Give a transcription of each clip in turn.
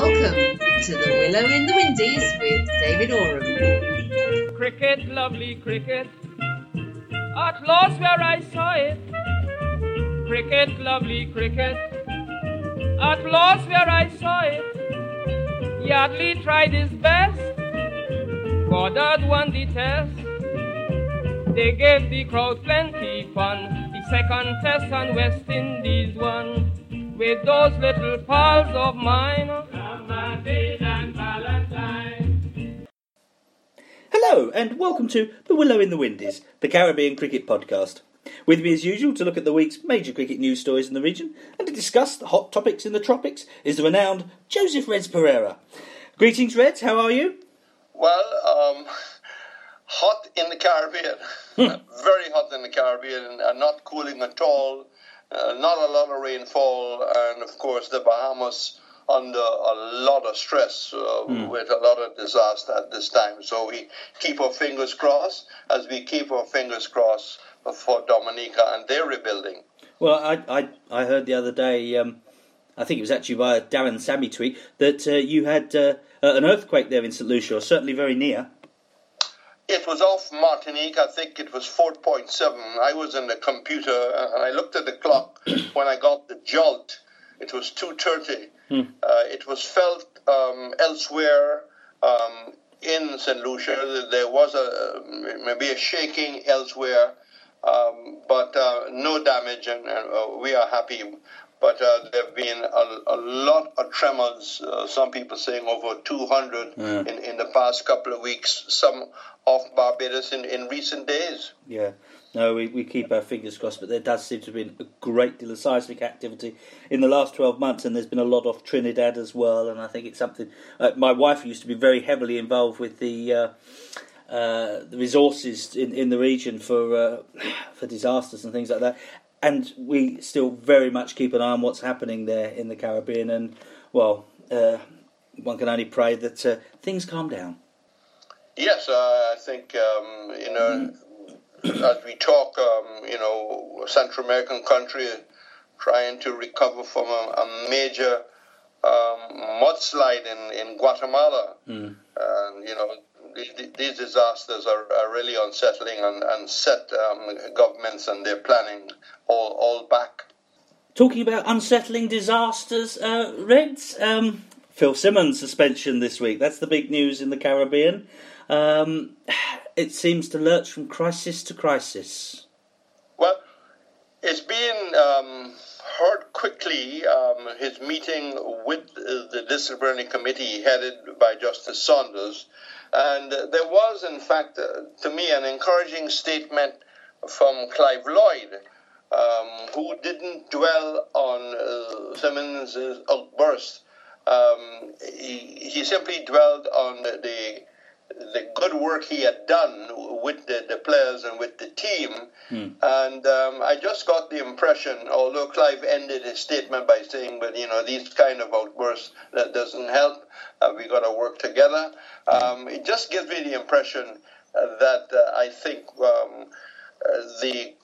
Welcome to the Willow in the Windies with David Oram. Cricket, lovely cricket, at Lord's where I saw it. Cricket, lovely cricket, at Lord's where I saw it. Yardley tried his best, Goddard won the test. They gave the crowd plenty fun. The second test on West Indies won with those little pals of mine. Hello, and welcome to The Willow in the Windies, the Caribbean cricket podcast. With me, as usual, to look at the week's major cricket news stories in the region and to discuss the hot topics in the tropics is the renowned Joseph Reds Pereira. Greetings, Reds, how are you? Well, um, hot in the Caribbean, very hot in the Caribbean, and not cooling at all. Uh, not a lot of rainfall, and of course the Bahamas under a lot of stress uh, mm. with a lot of disaster at this time. So we keep our fingers crossed as we keep our fingers crossed for Dominica and their rebuilding. Well, I I, I heard the other day. Um, I think it was actually by a Darren Sammy tweet that uh, you had uh, an earthquake there in St Lucia, or certainly very near. It was off Martinique. I think it was 4.7. I was in the computer and I looked at the clock when I got the jolt. It was 2:30. Hmm. Uh, it was felt um, elsewhere um, in St. Lucia. There was a maybe a shaking elsewhere, um, but uh, no damage, and, and uh, we are happy but uh, there have been a, a, lot of tremors. Uh, some people saying over 200 yeah. in, in the past couple of weeks. Some off Barbados in, in recent days. Yeah. No, we, we keep our fingers crossed, but there does seem to have been a great deal of seismic activity in the last 12 months, and there's been a lot off Trinidad as well. And I think it's something. Uh, my wife used to be very heavily involved with the. Uh, uh, the resources in, in the region for uh, for disasters and things like that, and we still very much keep an eye on what's happening there in the Caribbean. And well, uh, one can only pray that uh, things calm down. Yes, uh, I think um, you know as we talk, um, you know, Central American country trying to recover from a, a major um, mudslide in, in Guatemala. Mm. And, you know, these, disasters are, are, really unsettling and, and set um, governments and their planning all, all back. Talking about unsettling disasters, uh, Reds, um, Phil Simmons suspension this week. That's the big news in the Caribbean. Um, it seems to lurch from crisis to crisis. Well, it's been um, heard quickly. Um, his meeting with the disciplinary committee headed by Justice Saunders, and there was, in fact, uh, to me, an encouraging statement from Clive Lloyd. Um, who didn't dwell on uh, Simmons' outburst. Um, he, he simply dwelled on the the good work he had done with the, the players and with the team. Hmm. And um, I just got the impression, although Clive ended his statement by saying, but you know, these kind of outbursts, that doesn't help. Uh, we got to work together. Hmm. Um, it just gives me the impression uh, that uh, I think um, uh, the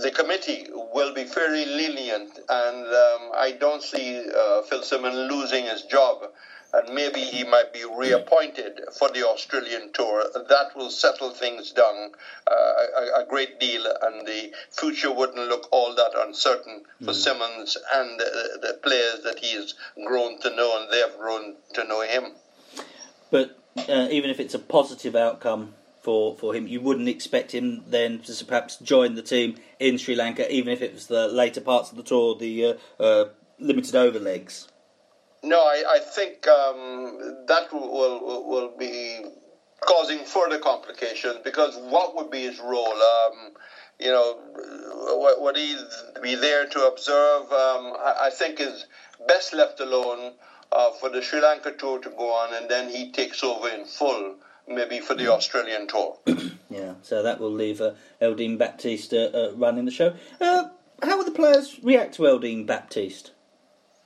the committee will be very lenient, and um, I don't see uh, Phil Simmons losing his job and maybe he might be reappointed for the Australian tour. That will settle things down uh, a, a, great deal, and the future wouldn't look all that uncertain for mm. Simmons and the, the players that he has grown to know, and they have grown to know him. But uh, even if it's a positive outcome for, for him, you wouldn't expect him then to perhaps join the team in Sri Lanka, even if it was the later parts of the tour, the uh, uh limited over legs. No, I, I think um, that will, will, will be causing further complications because what would be his role? Um, you know, would he be there to observe? Um, I, I, think is best left alone uh, for the Sri Lanka tour to go on, and then he takes over in full, maybe for the Australian tour. yeah, so that will leave uh, Eldine Baptiste uh, running the show. Uh, how will the players react to Eldine Baptiste?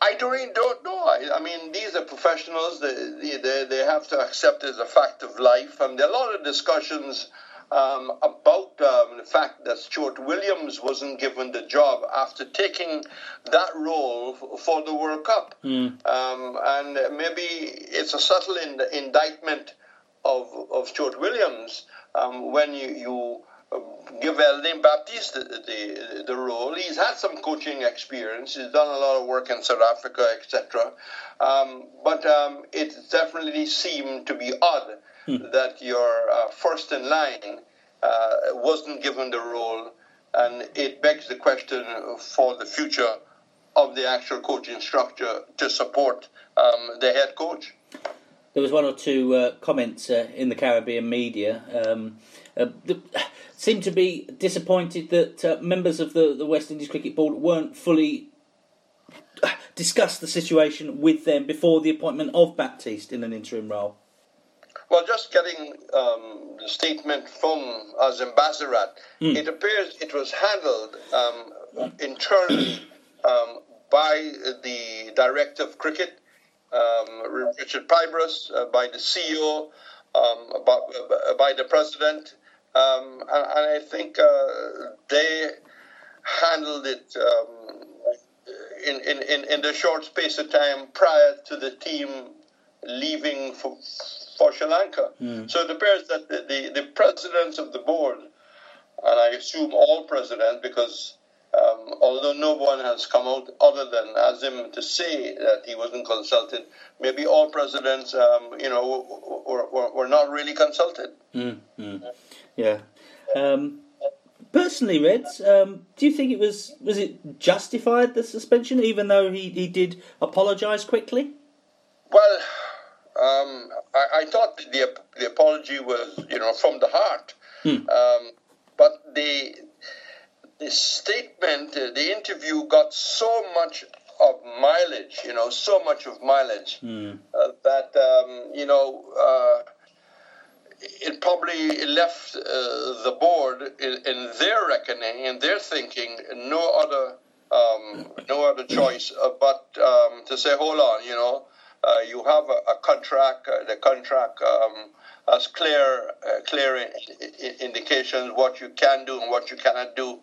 I don't, don't know. I, I, mean, these are professionals. They, they, they have to accept it as a fact of life. And there are a lot of discussions um, about um, the fact that Stuart Williams wasn't given the job after taking that role f- for the World Cup. Um, and maybe it's a subtle in- indictment of, of Stuart Williams um, when you, you give Baptiste the, the, the role. He's had some coaching experience. He's done a lot of work in South Africa, etc. Um, but um, it definitely seemed to be odd that your uh, first in line uh, wasn't given the role, and it begs the question for the future of the actual coaching structure to support um, the head coach. There was one or two uh, comments uh, in the Caribbean media um, uh, seemed to be disappointed that uh, members of the, the West Indies Cricket Board weren't fully uh, discussed the situation with them before the appointment of Baptiste in an interim role. Well, just getting um, the statement from Azim Bassarath, it appears it was handled um, internally um, by the director of cricket, um, Richard Pybus, uh, by the CEO, um, by, by the president, um, and, and I think uh, they handled it um, in, in, in, in the short space of time prior to the team leaving for, for Sri Lanka. So it appears that the, the, the presidents of the board, and I assume all presidents, because um, although no one has come out other than Azim to say that he wasn't consulted, maybe all presidents, um, you know, were, were, were not really consulted. Yeah. Um, personally, Reds, um, do you think it was was it justified the suspension, even though he, he did apologise quickly? Well, um, I, I thought the the apology was, you know, from the heart. Um, but the the statement, uh, the interview got so much of mileage, you know, so much of mileage uh, that um, you know. Uh, it probably left uh, the board in, in their reckoning, in their thinking, no other um, no other choice uh, but um, to say, hold on, you know, uh, you have a, a contract. Uh, the contract has clear uh, clear I- I- indications what you can do and what you cannot do,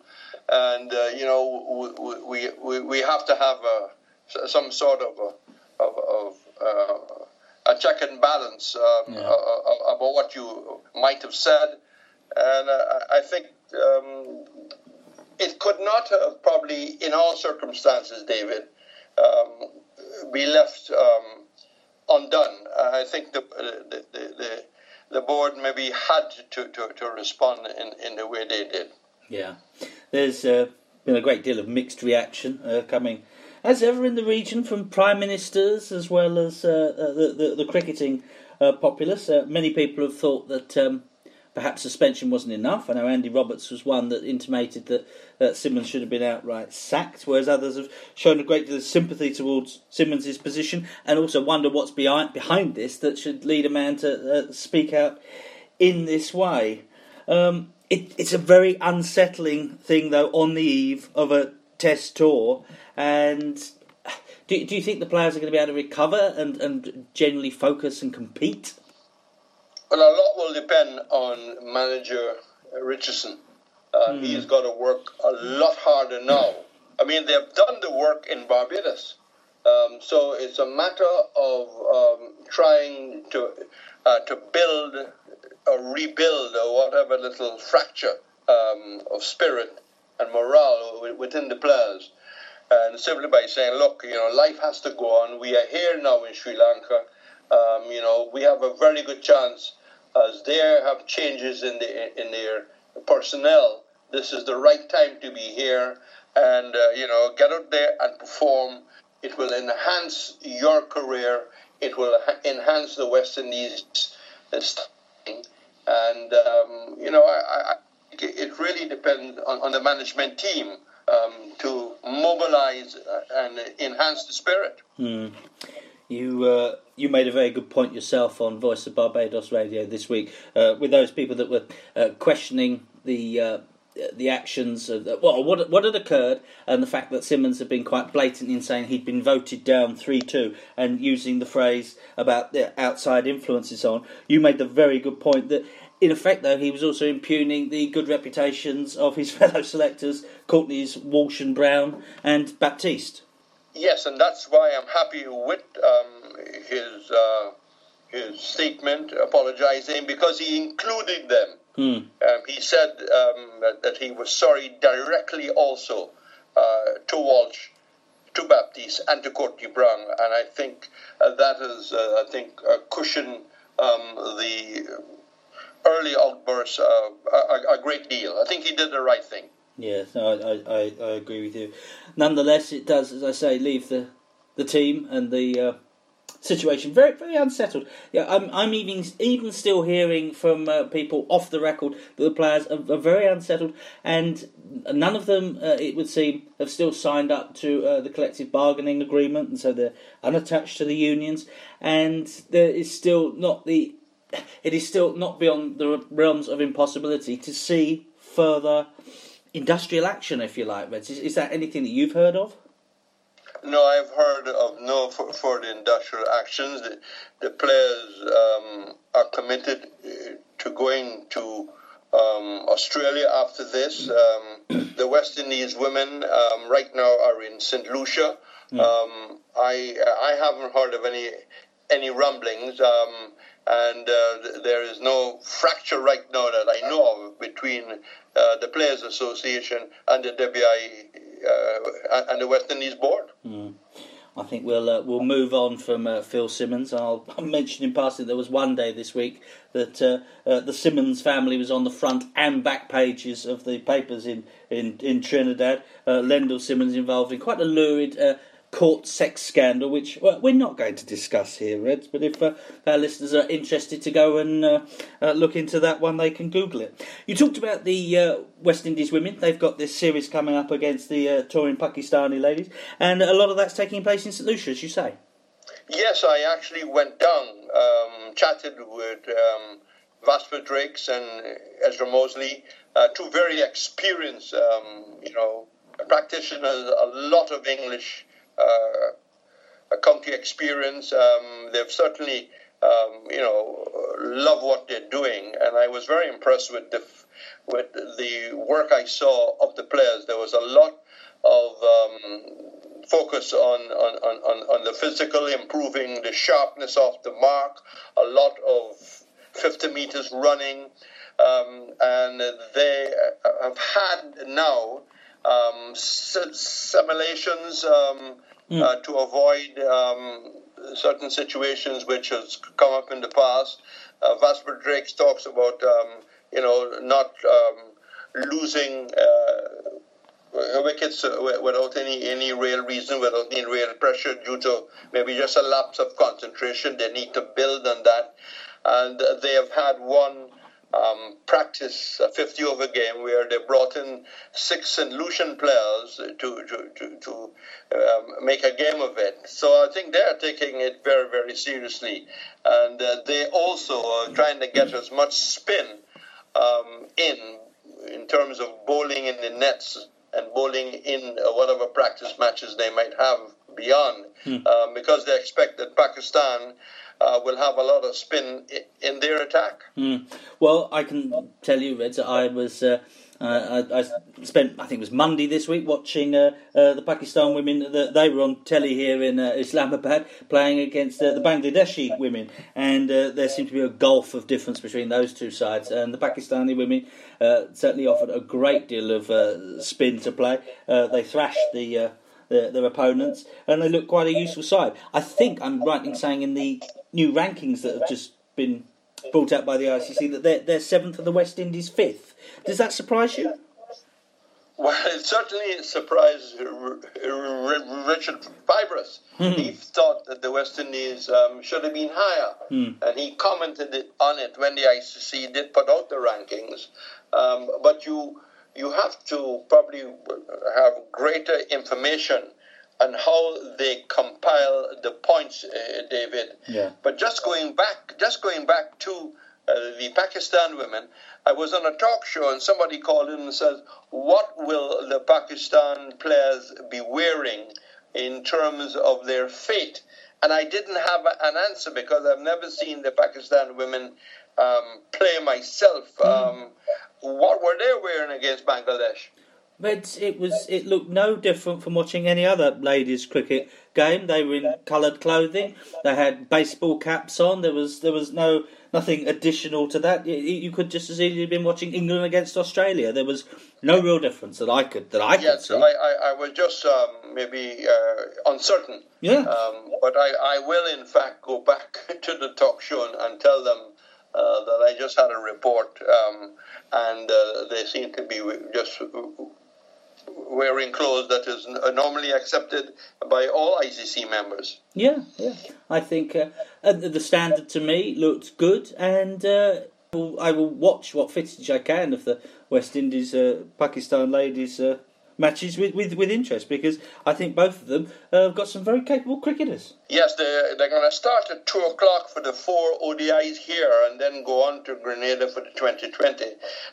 and uh, you know we, we, we, we have to have a, some sort of a, of, of uh, a check and balance um, Yeah. uh, uh, about what you might have said, and uh, I think um, it could not have probably, in all circumstances, David, um, be left um, undone. I think the, the, the, the, the board maybe had to, to, to respond in, in the way they did. Yeah. There's uh, been a great deal of mixed reaction uh, coming, as ever, in the region from prime ministers as well as uh, uh, the, the, the cricketing uh, populace. Uh, many people have thought that um, perhaps suspension wasn't enough. I know Andy Roberts was one that intimated that, that Simmons should have been outright sacked, whereas others have shown a great deal of sympathy towards Simmons' position and also wonder what's behind, behind this that should lead a man to uh, speak out in this way. Um, it, it's a very unsettling thing, though, on the eve of a test tour. And do, do you think the players are going to be able to recover and, and generally focus and compete? Well, a lot will depend on manager Richardson. Uh, He's got to work a lot harder now. I mean, they've done the work in Barbados. Um, so it's a matter of um, trying to uh, to build or rebuild or whatever little fracture um, of spirit and morale within the players. And simply by saying, look, you know, life has to go on. We are here now in Sri Lanka. Um, you know, we have a very good chance as they have changes in the in their personnel. This is the right time to be here, and uh, you know, get out there and perform. It will enhance your career. It will enhance the West Indies. And um, you know, I, I, it really depends on, on the management team um, to mobilize uh, and enhance the spirit. You uh, you made a very good point yourself on Voice of Barbados Radio this week uh, with those people that were uh, questioning the uh, the actions of well what what had occurred and the fact that Simmons had been quite blatant in saying he'd been voted down three two and using the phrase about the outside influences on. You made the very good point that in effect, though, he was also impugning the good reputations of his fellow selectors, Courtney's Walsh and Browne and Baptiste. Yes, and that's why I'm happy with um, his uh, his statement apologizing because he included them. Hmm. Um, he said um, that, he was sorry directly also uh, to Walsh, to Baptiste, and to Courtney Browne, and I think uh, that is, uh, I think, uh, cushion um, the early outbursts uh, a, a, great deal. I think he did the right thing. Yes, I, I, I, agree with you. Nonetheless, it does, as I say, leave the the team and the uh, situation very very unsettled. Yeah, I'm I'm even even still hearing from uh, people off the record that the players are, are very unsettled, and none of them, uh, it would seem, have still signed up to uh, the collective bargaining agreement, and so they're unattached to the unions, and there is still not the. It is still not beyond the realms of impossibility to see further industrial action, if you like. Is, is that anything that you've heard of? No, I've heard of no the industrial actions. The, the players um, are committed uh, to going to um, Australia after this. Um, the West Indies women um, right now are in St. Lucia. Mm. I I haven't heard of any any rumblings, um, and uh, there is no fracture right now that I know of between uh, the Players Association and the WI uh, and the West Indies board. Mm. I think we'll uh, we'll move on from uh, Phil Simmons. I'll, mention in passing there was one day this week that uh, uh, the Simmons family was on the front and back pages of the papers in in, in Trinidad. Uh, Lendl Simmons involved in quite a lurid uh, court sex scandal, which well, we're not going to discuss here, Reds. But if uh, our listeners are interested to go and uh, uh, look into that one, they can Google it. You talked about the uh, West Indies women; they've got this series coming up against the uh, touring Pakistani ladies, and a lot of that's taking place in St Lucia, as you say. Yes, I actually went down, um, chatted with um, Vasbert Drakes and Ezra Moseley, uh, two very experienced, um, you know, practitioners, a lot of English uh, a county experience. Um, they've certainly, um, you know, love what they're doing, and I was very impressed with the with the work I saw of the players. There was a lot of um, focus on, on, on, on the physical, improving the sharpness of the mark, a lot of 50 meters running, um, and they have had now um, simulations um, mm. uh, to avoid um, certain situations which has come up in the past. Uh, Vasbert Drake talks about um, you know not um, losing uh, wickets without any any real reason, without any real pressure, due to maybe just a lapse of concentration. They need to build on that, and they have had one um, practice a 50 over game where they brought in six St. Lucian players to, to, to, to um, make a game of it. So I think they are taking it very, very seriously. And uh, they also are trying to get as much spin um, in in terms of bowling in the nets and bowling in uh, whatever practice matches they might have beyond, hmm. um, because they expect that Pakistan uh, will have a lot of spin in their attack. Mm. Well, I can tell you, Reds, I was. Uh, uh, I, I, spent, I think it was Monday this week, watching uh, uh, the Pakistan women. The, they were on telly here in Islamabad playing against the Bangladeshi women, and there seemed to be a gulf of difference between those two sides. And the Pakistani women certainly offered a great deal of spin to play. they thrashed the their, opponents, and they look quite a useful side. I think I'm right in saying in the new rankings that have just been brought out by the ICC that they're, they're seventh and the West Indies fifth. Does that surprise you? Well, it certainly surprised Richard Pybus. Mm. He thought that the West Indies um, should have been higher, mm. and he commented on it when the ICC did put out the rankings. Um, but you you have to probably have greater information on how they compile the points, uh, David. Yeah. But just going back, just going back to uh, the Pakistan women, I was on a talk show and somebody called in and said, "What will the Pakistan players be wearing in terms of their fate. And I didn't have an answer because I've never seen the Pakistan women um, play myself. Hmm. Um, what were they wearing against Bangladesh? But it was it looked no different from watching any other ladies cricket game. They were in coloured clothing. They had baseball caps on. There was there was no nothing additional to that. You, could just as easily have been watching England against Australia. There was no real difference that I could that I could Yes, see. I, I, I was just um, maybe uh, uncertain. Yeah. Um, but I, I will, in fact, go back to the talk show and, and tell them uh, that I just had a report, um, and uh, they seem to be just wearing clothes that is normally accepted by all ICC members. Yeah, yeah. I think uh, the standard to me looked good, and uh, I will watch what footage I can of the West Indies uh, Pakistan ladies uh, matches with, with with interest because I think both of them uh, have got some very capable cricketers. Yes, they're, they're going to start at 2 o'clock for the four ODIs here and then go on to Grenada for the 2020.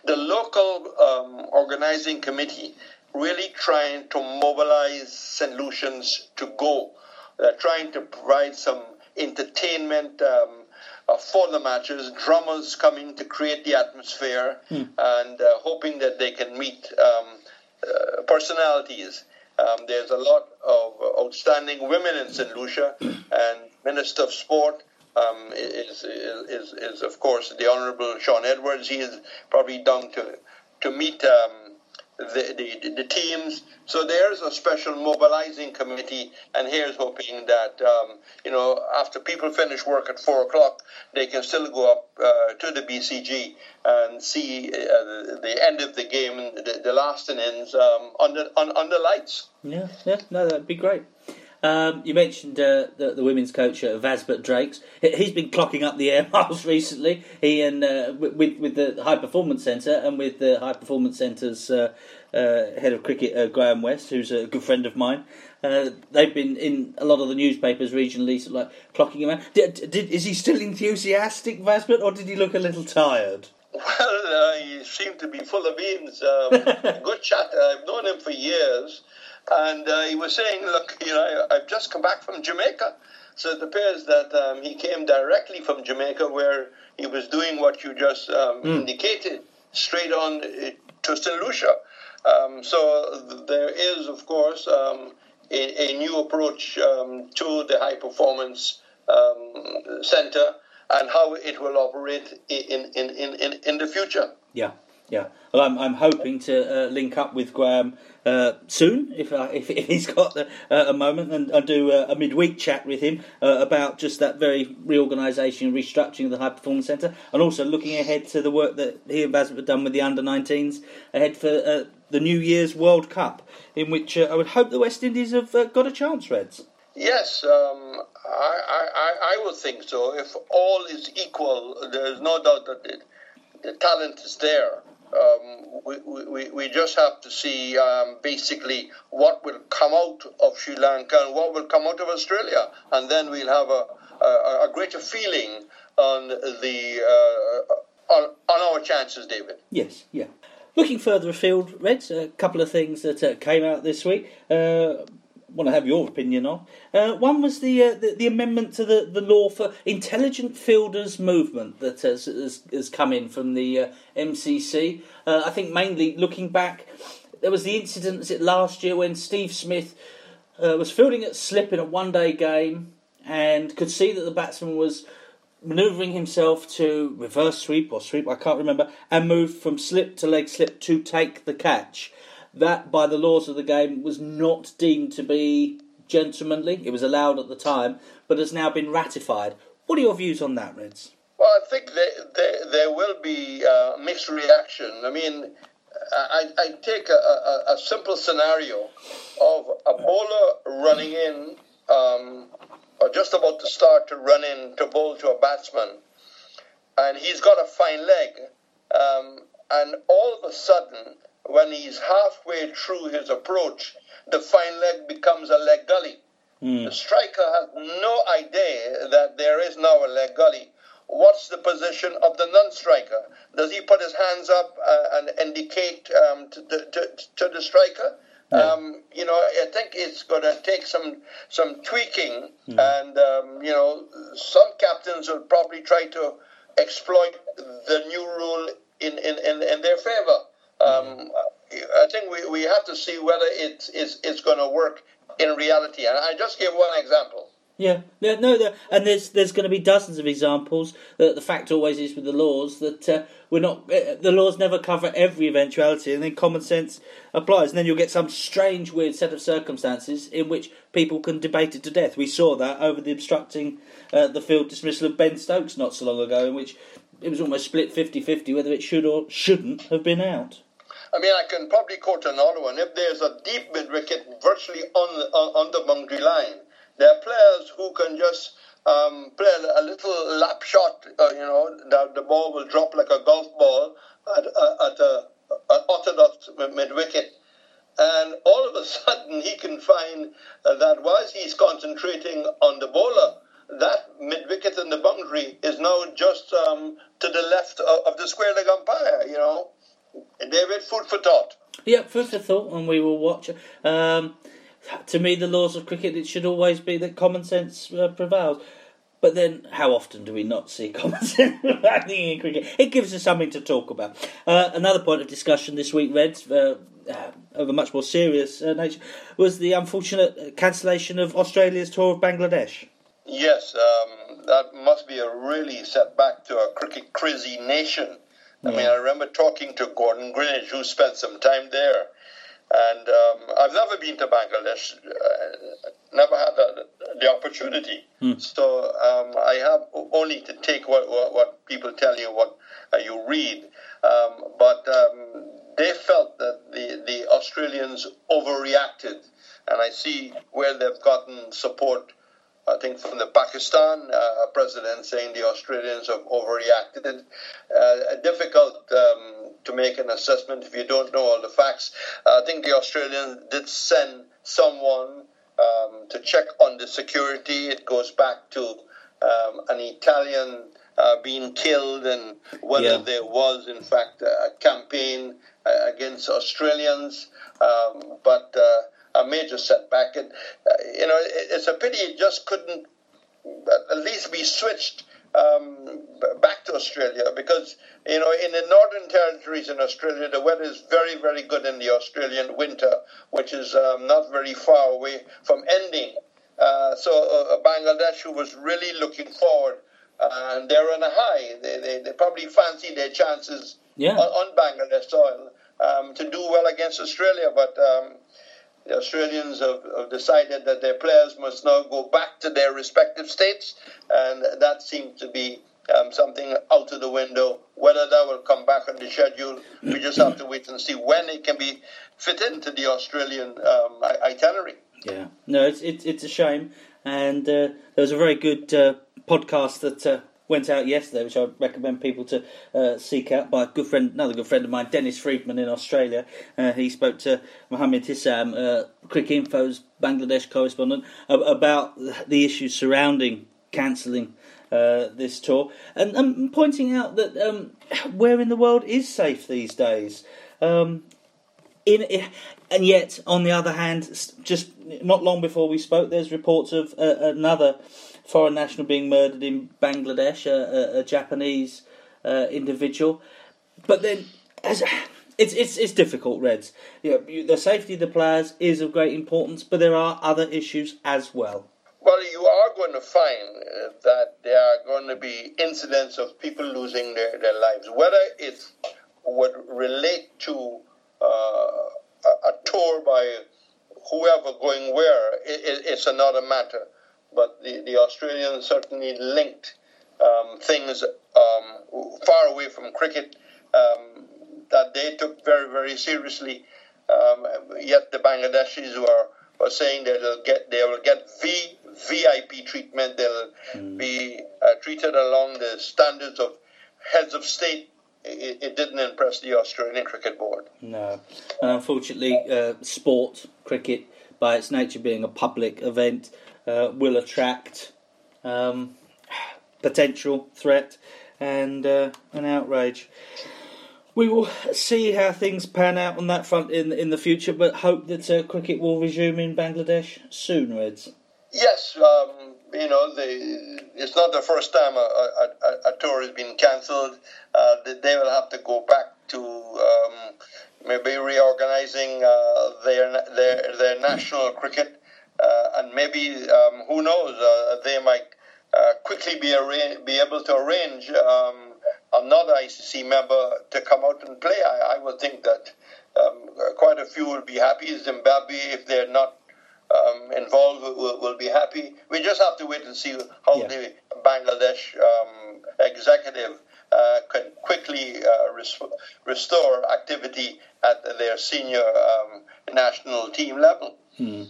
The local um, organizing committee really trying to mobilize St. Lucians to go. They're trying to provide some entertainment um, uh, for the matches, drummers coming to create the atmosphere, and uh, hoping that they can meet um, uh, personalities. Um, there's a lot of outstanding women in St. Lucia, and Minister of Sport um, is, is, is, is, of course, the Honourable Sean Edwards. He is probably down to, to meet um, the, the, the teams. So there's a special mobilizing committee, and here's hoping that, um, you know, after people finish work at 4 o'clock, they can still go up uh, to the BCG and see uh, the, the end of the game, the, the last innings um, under, on, under lights. Yeah, yeah, no, that'd be great. Um, you mentioned uh, the, the women's coach uh, Vasbert Drakes. He- He's been clocking up the air miles recently. He and uh, with with the High Performance Centre and with the High Performance Centre's uh, uh, head of cricket uh, Graeme West, who's a good friend of mine. Uh, they've been in a lot of the newspapers regionally, sort of like clocking him out. Did, did, is he still enthusiastic, Vasbert, or did he look a little tired? Well, uh, he seemed to be full of beans. Um, good chat. I've known him for years. And uh, he was saying, look, you know, I've just come back from Jamaica. So it appears that um, he came directly from Jamaica where he was doing what you just um, indicated, straight on uh, to St. Lucia. Um, so there is, of course, um, a, a new approach um, to the high performance um, center and how it will operate in, in, in, in, in the future. Yeah, yeah. Well, I'm, I'm hoping to uh, link up with Graeme uh, soon, if, uh, if if he's got the, uh, a moment, and, and do a, a midweek chat with him uh, about just that very reorganisation and restructuring of the High Performance Centre, and also looking ahead to the work that he and Baz have done with the under 19s ahead for uh, the New Year's World Cup, in which uh, I would hope the West Indies have uh, got a chance, Reds. Yes, um, I, I, I I would think so. If all is equal, there's no doubt that the, the talent is there. Um, we, we, we just have to see um, basically what will come out of Sri Lanka and what will come out of Australia, and then we'll have a, a, a greater feeling on the uh, on, on our chances, David. Yes, yeah. Looking further afield, Reds, a couple of things that uh, came out this week. Uh, want to have your opinion on. Uh, one was the, uh, the the amendment to the, the law for intelligent fielders movement that has has, has come in from the uh, MCC. Uh, I think mainly looking back, there was the incident was it last year when Steve Smith uh, was fielding at slip in a one day game and could see that the batsman was manoeuvring himself to reverse sweep or sweep, I can't remember, and moved from slip to leg slip to take the catch. That, by the laws of the game, was not deemed to be gentlemanly. It was allowed at the time, but has now been ratified. What are your views on that, Reds? Well, I think there, there, there will be uh, mixed reaction. I mean, I, I take a, a, a simple scenario of a bowler running in, um, or just about to start to run in to bowl to a batsman, and he's got a fine leg, um, and all of a sudden, when he's halfway through his approach, the fine leg becomes a leg gully. The striker has no idea that there is now a leg gully. What's the position of the non-striker? Does he put his hands up uh, and indicate um, to, the, to, to the striker? Um, you know, I think it's going to take some some tweaking, and um, you know, some captains will probably try to exploit the new rule in in, in, in their favor. Think we, we have to see whether it is it's going to work in reality. And I just give one example. Yeah, yeah, no, there, and there's there's going to be dozens of examples. The, the fact always is with the laws that uh, we're not. Uh, the laws never cover every eventuality, and then common sense applies. And then you'll get some strange, weird set of circumstances in which people can debate it to death. We saw that over the obstructing uh, the field dismissal of Ben Stokes not so long ago, in which it was almost split 50-50 whether it should or shouldn't have been out. I mean, I can probably quote another one. If there's a deep mid wicket virtually on the, on, the boundary line, there are players who can just um, play a little lap shot. Uh, you know, that the ball will drop like a golf ball at, uh, at a, an orthodox mid wicket. And all of a sudden, he can find uh, that whilst he's concentrating on the bowler, that mid wicket in the boundary is now just um, to the left of the square leg umpire. You know, David, food for thought. Yeah, food for thought, and we will watch. Um, to me, the laws of cricket, it should always be that common sense uh, prevails. But then, how often do we not see common sense prevailing in cricket? It gives us something to talk about. Uh, another point of discussion this week, Reds, uh, of a much more serious uh, nature, was the unfortunate cancellation of Australia's tour of Bangladesh. Yes, um, that must be a really setback to a cricket crazy nation. I mean, I remember talking to Gordon Greenidge, who spent some time there, and um, I've never been to Bangladesh, uh, never had the, the opportunity. So um, I have only to take what, what, what people tell you, what uh, you read. Um, but um, they felt that the, the Australians overreacted, and I see where they've gotten support. I think from the Pakistan uh, president saying the Australians have overreacted. Uh, difficult um, to make an assessment if you don't know all the facts. I think the Australians did send someone um, to check on the security. It goes back to um, an Italian uh, being killed and whether Yeah. there was, in fact, a campaign uh, against Australians. Um, but uh, a major setback. And, uh, you know, it, it's a pity it just couldn't at least be switched um, back to Australia because, you know, in the northern territories in Australia, the weather is very, very good in the Australian winter, which is um, not very far away from ending. Uh, so uh, Bangladesh, who was really looking forward, uh, and they're on a high. They, they, they probably fancy their chances Yeah. on, on Bangladesh soil um, to do well against Australia, but um, the Australians have, have decided that their players must now go back to their respective states, and that seems to be um, something out of the window. Whether that will come back on the schedule, we just have to wait and see when it can be fit into the Australian um, itinerary. Yeah, no, it's it's, it's a shame. And uh, there was a very good uh, podcast that uh, went out yesterday, which I recommend people to uh, seek out by a good friend, another good friend of mine, Dennis Freedman in Australia. Uh, he spoke to Mohammed Isam, uh, Cricinfo's Bangladesh correspondent, about the issues surrounding cancelling. Uh, this tour and pointing out that um, where in the world is safe these days. Um, in, in and yet on the other hand just not long before we spoke there's reports of uh, another foreign national being murdered in Bangladesh a, a, a Japanese uh, individual. But then as it's it's it's difficult reds. You know, the safety of the players is of great importance but there are other issues as well. Well, you are going to find uh, that there are going to be incidents of people losing their, their lives, whether it would relate to uh, a, a tour by whoever going where, it, it's another matter. But the, the Australians certainly linked um, things um, far away from cricket um, that they took very, very seriously. Um, yet the Bangladeshis were, were saying that they'll get they will get v, VIP treatment. They'll be uh, treated along the standards of heads of state. It, it didn't impress the Australian Cricket Board. No, and unfortunately, uh, sport cricket, by its nature being a public event, uh, will attract um, potential threat and uh, an outrage. We will see how things pan out on that front in in the future, but hope that uh, cricket will resume in Bangladesh soon, Reds. Yes, um, you know, the, it's not the first time a, a, a, tour has been cancelled. Uh, they will have to go back to um, maybe reorganizing uh, their, their their national cricket, and maybe um, who knows, uh, they might uh, quickly be arra- be able to arrange um, another ICC member to come out and play. I, I would think that um, quite a few will be happy. Zimbabwe, if they're not um, involved will, will, be happy. We just have to wait and see how yeah. the Bangladesh um, executive uh, can quickly uh, res- restore activity at their senior um, national team level. Hmm.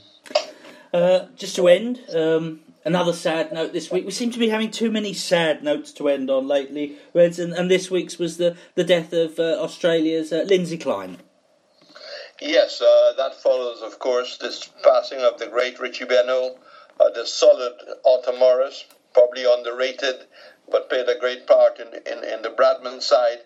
Uh, just to end, um, another sad note this week. We seem to be having too many sad notes to end on lately, Reds, and, and this week's was the, the death of uh, Australia's uh, Lindsay Kline. Yes, uh, that follows, of course, this passing of the great Richie Benaud, uh, the solid Arthur Morris, probably underrated, but played a great part in, in, in the Bradman side.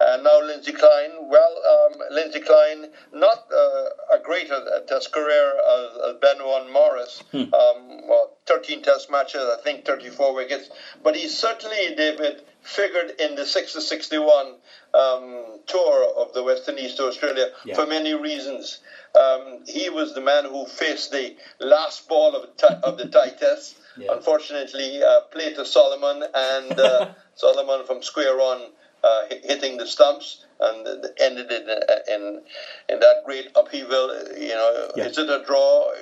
And now Lindsay Kline. Well, um, Lindsay Kline, not uh, a great uh, test career as, Benaud and Morris. Hmm. Um, well, 13 test matches, I think 34 wickets. But he certainly, David, figured in the 60 61 um, tour of the West Indies to Australia yeah. for many reasons. Um, he was the man who faced the last ball of, of the tie test. Yeah. Unfortunately, uh, played to Solomon, and uh, Solomon from square one uh, hitting the stumps and ended in, in in that great upheaval. You know, yeah. is it a draw?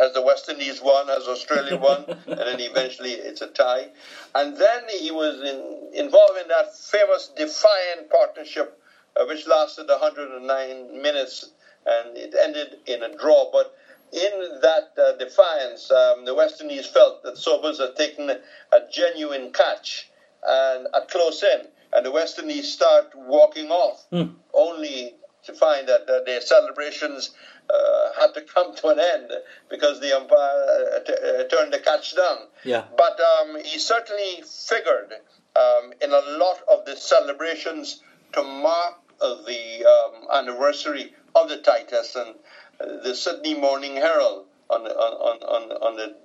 Has the West Indies won? Has Australia won? and then eventually it's a tie. And then he was in, involved in that famous defiant partnership, uh, which lasted 109 minutes, and it ended in a draw. But in that uh, defiance, um, the West Indies felt that Sobers had taken a genuine catch and at close in and the West Indies start walking off, mm. only to find that uh, their celebrations uh, had to come to an end because the umpire uh, t- uh, turned the catch down. Yeah. But um, he certainly figured um, in a lot of the celebrations to mark the um, anniversary of the tie test and uh, the Sydney Morning Herald on, on, on, on the,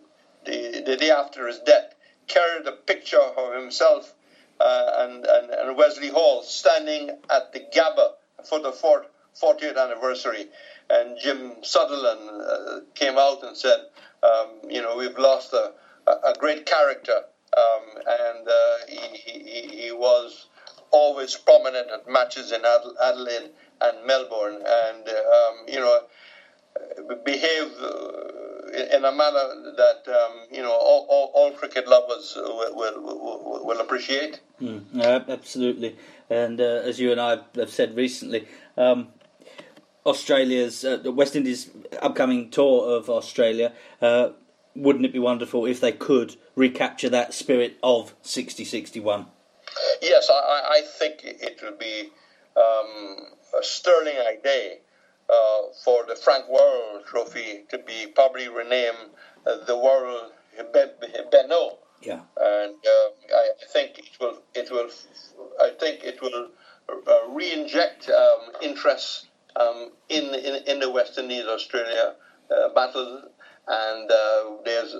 the, the day after his death carried a picture of himself uh, and, and, and, Wesley Hall standing at the Gabba for the 40th anniversary. And Jim Sutherland uh, came out and said, um, you know, we've lost a, a great character. Um, and uh, he, he, he, was always prominent at matches in Adelaide and Melbourne. And, um, you know, behaved in a manner that um, you know all, all, all, cricket lovers will, will, will appreciate. Mm, absolutely, and uh, as you and I have said recently, um, Australia's uh, West Indies upcoming tour of Australia. Uh, wouldn't it be wonderful if they could recapture that spirit of 60-61? Yes, I, I think it will be um, a sterling day uh, for the Frank Worrell Trophy to be probably renamed uh, the Worrell Benaud. Yeah. And uh, I think it will. It will. I think it will uh, re-inject um, interest um, in, in in the West Indies Australia uh, battle, and uh, there's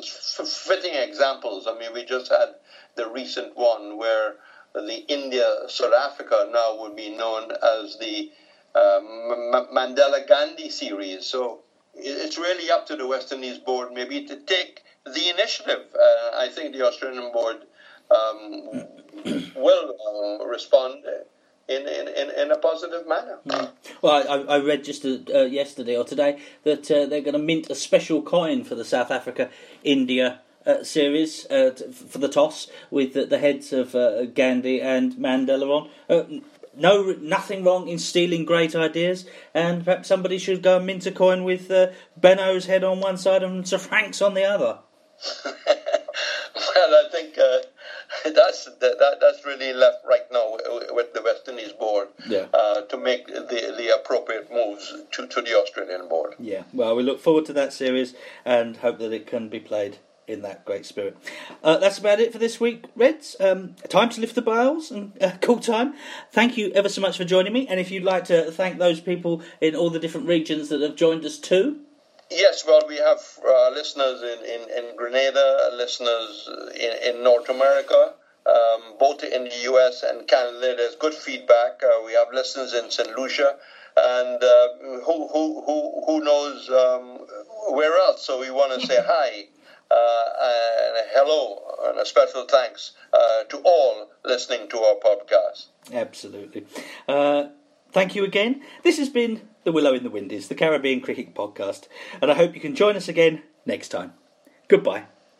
fitting examples. I mean, we just had the recent one where the India South Africa now would be known as the um, Mandela Gandhi series. So it's really up to the West Indies board maybe to take the initiative. Uh, I think the Australian board um, will uh, respond in, in, in, a positive manner. Mm. Well, I, I read just uh, yesterday or today that uh, they're going to mint a special coin for the South Africa India. Uh, series uh, t- for the toss with the, the heads of Gandhi and Mandela on no, nothing wrong in stealing great ideas, and perhaps somebody should go and mint a coin with uh, Benaud's head on one side and Sir Frank's on the other. well, I think uh, that's that, that's really left right now with the West Indies board yeah. uh, to make the the appropriate moves to, to the Australian board. Yeah, well, we look forward to that series and hope that it can be played in that great spirit. Uh, that's about it for this week, Reds. Um, time to lift the bales and uh, call time. Thank you ever so much for joining me. And if you'd like to thank those people in all the different regions that have joined us too. Yes, well, we have uh, listeners in, in, in Grenada, listeners in, in North America, um, both in the US and Canada. There's good feedback. Uh, we have listeners in St. Lucia, and uh, who, who, who, who knows um, where else? So we want to say hi. Uh, and hello and a special thanks uh, to all listening to our podcast. Absolutely. Uh, thank you again. This has been The Willow in the Windies, the Caribbean Cricket Podcast, and I hope you can join us again next time. Goodbye.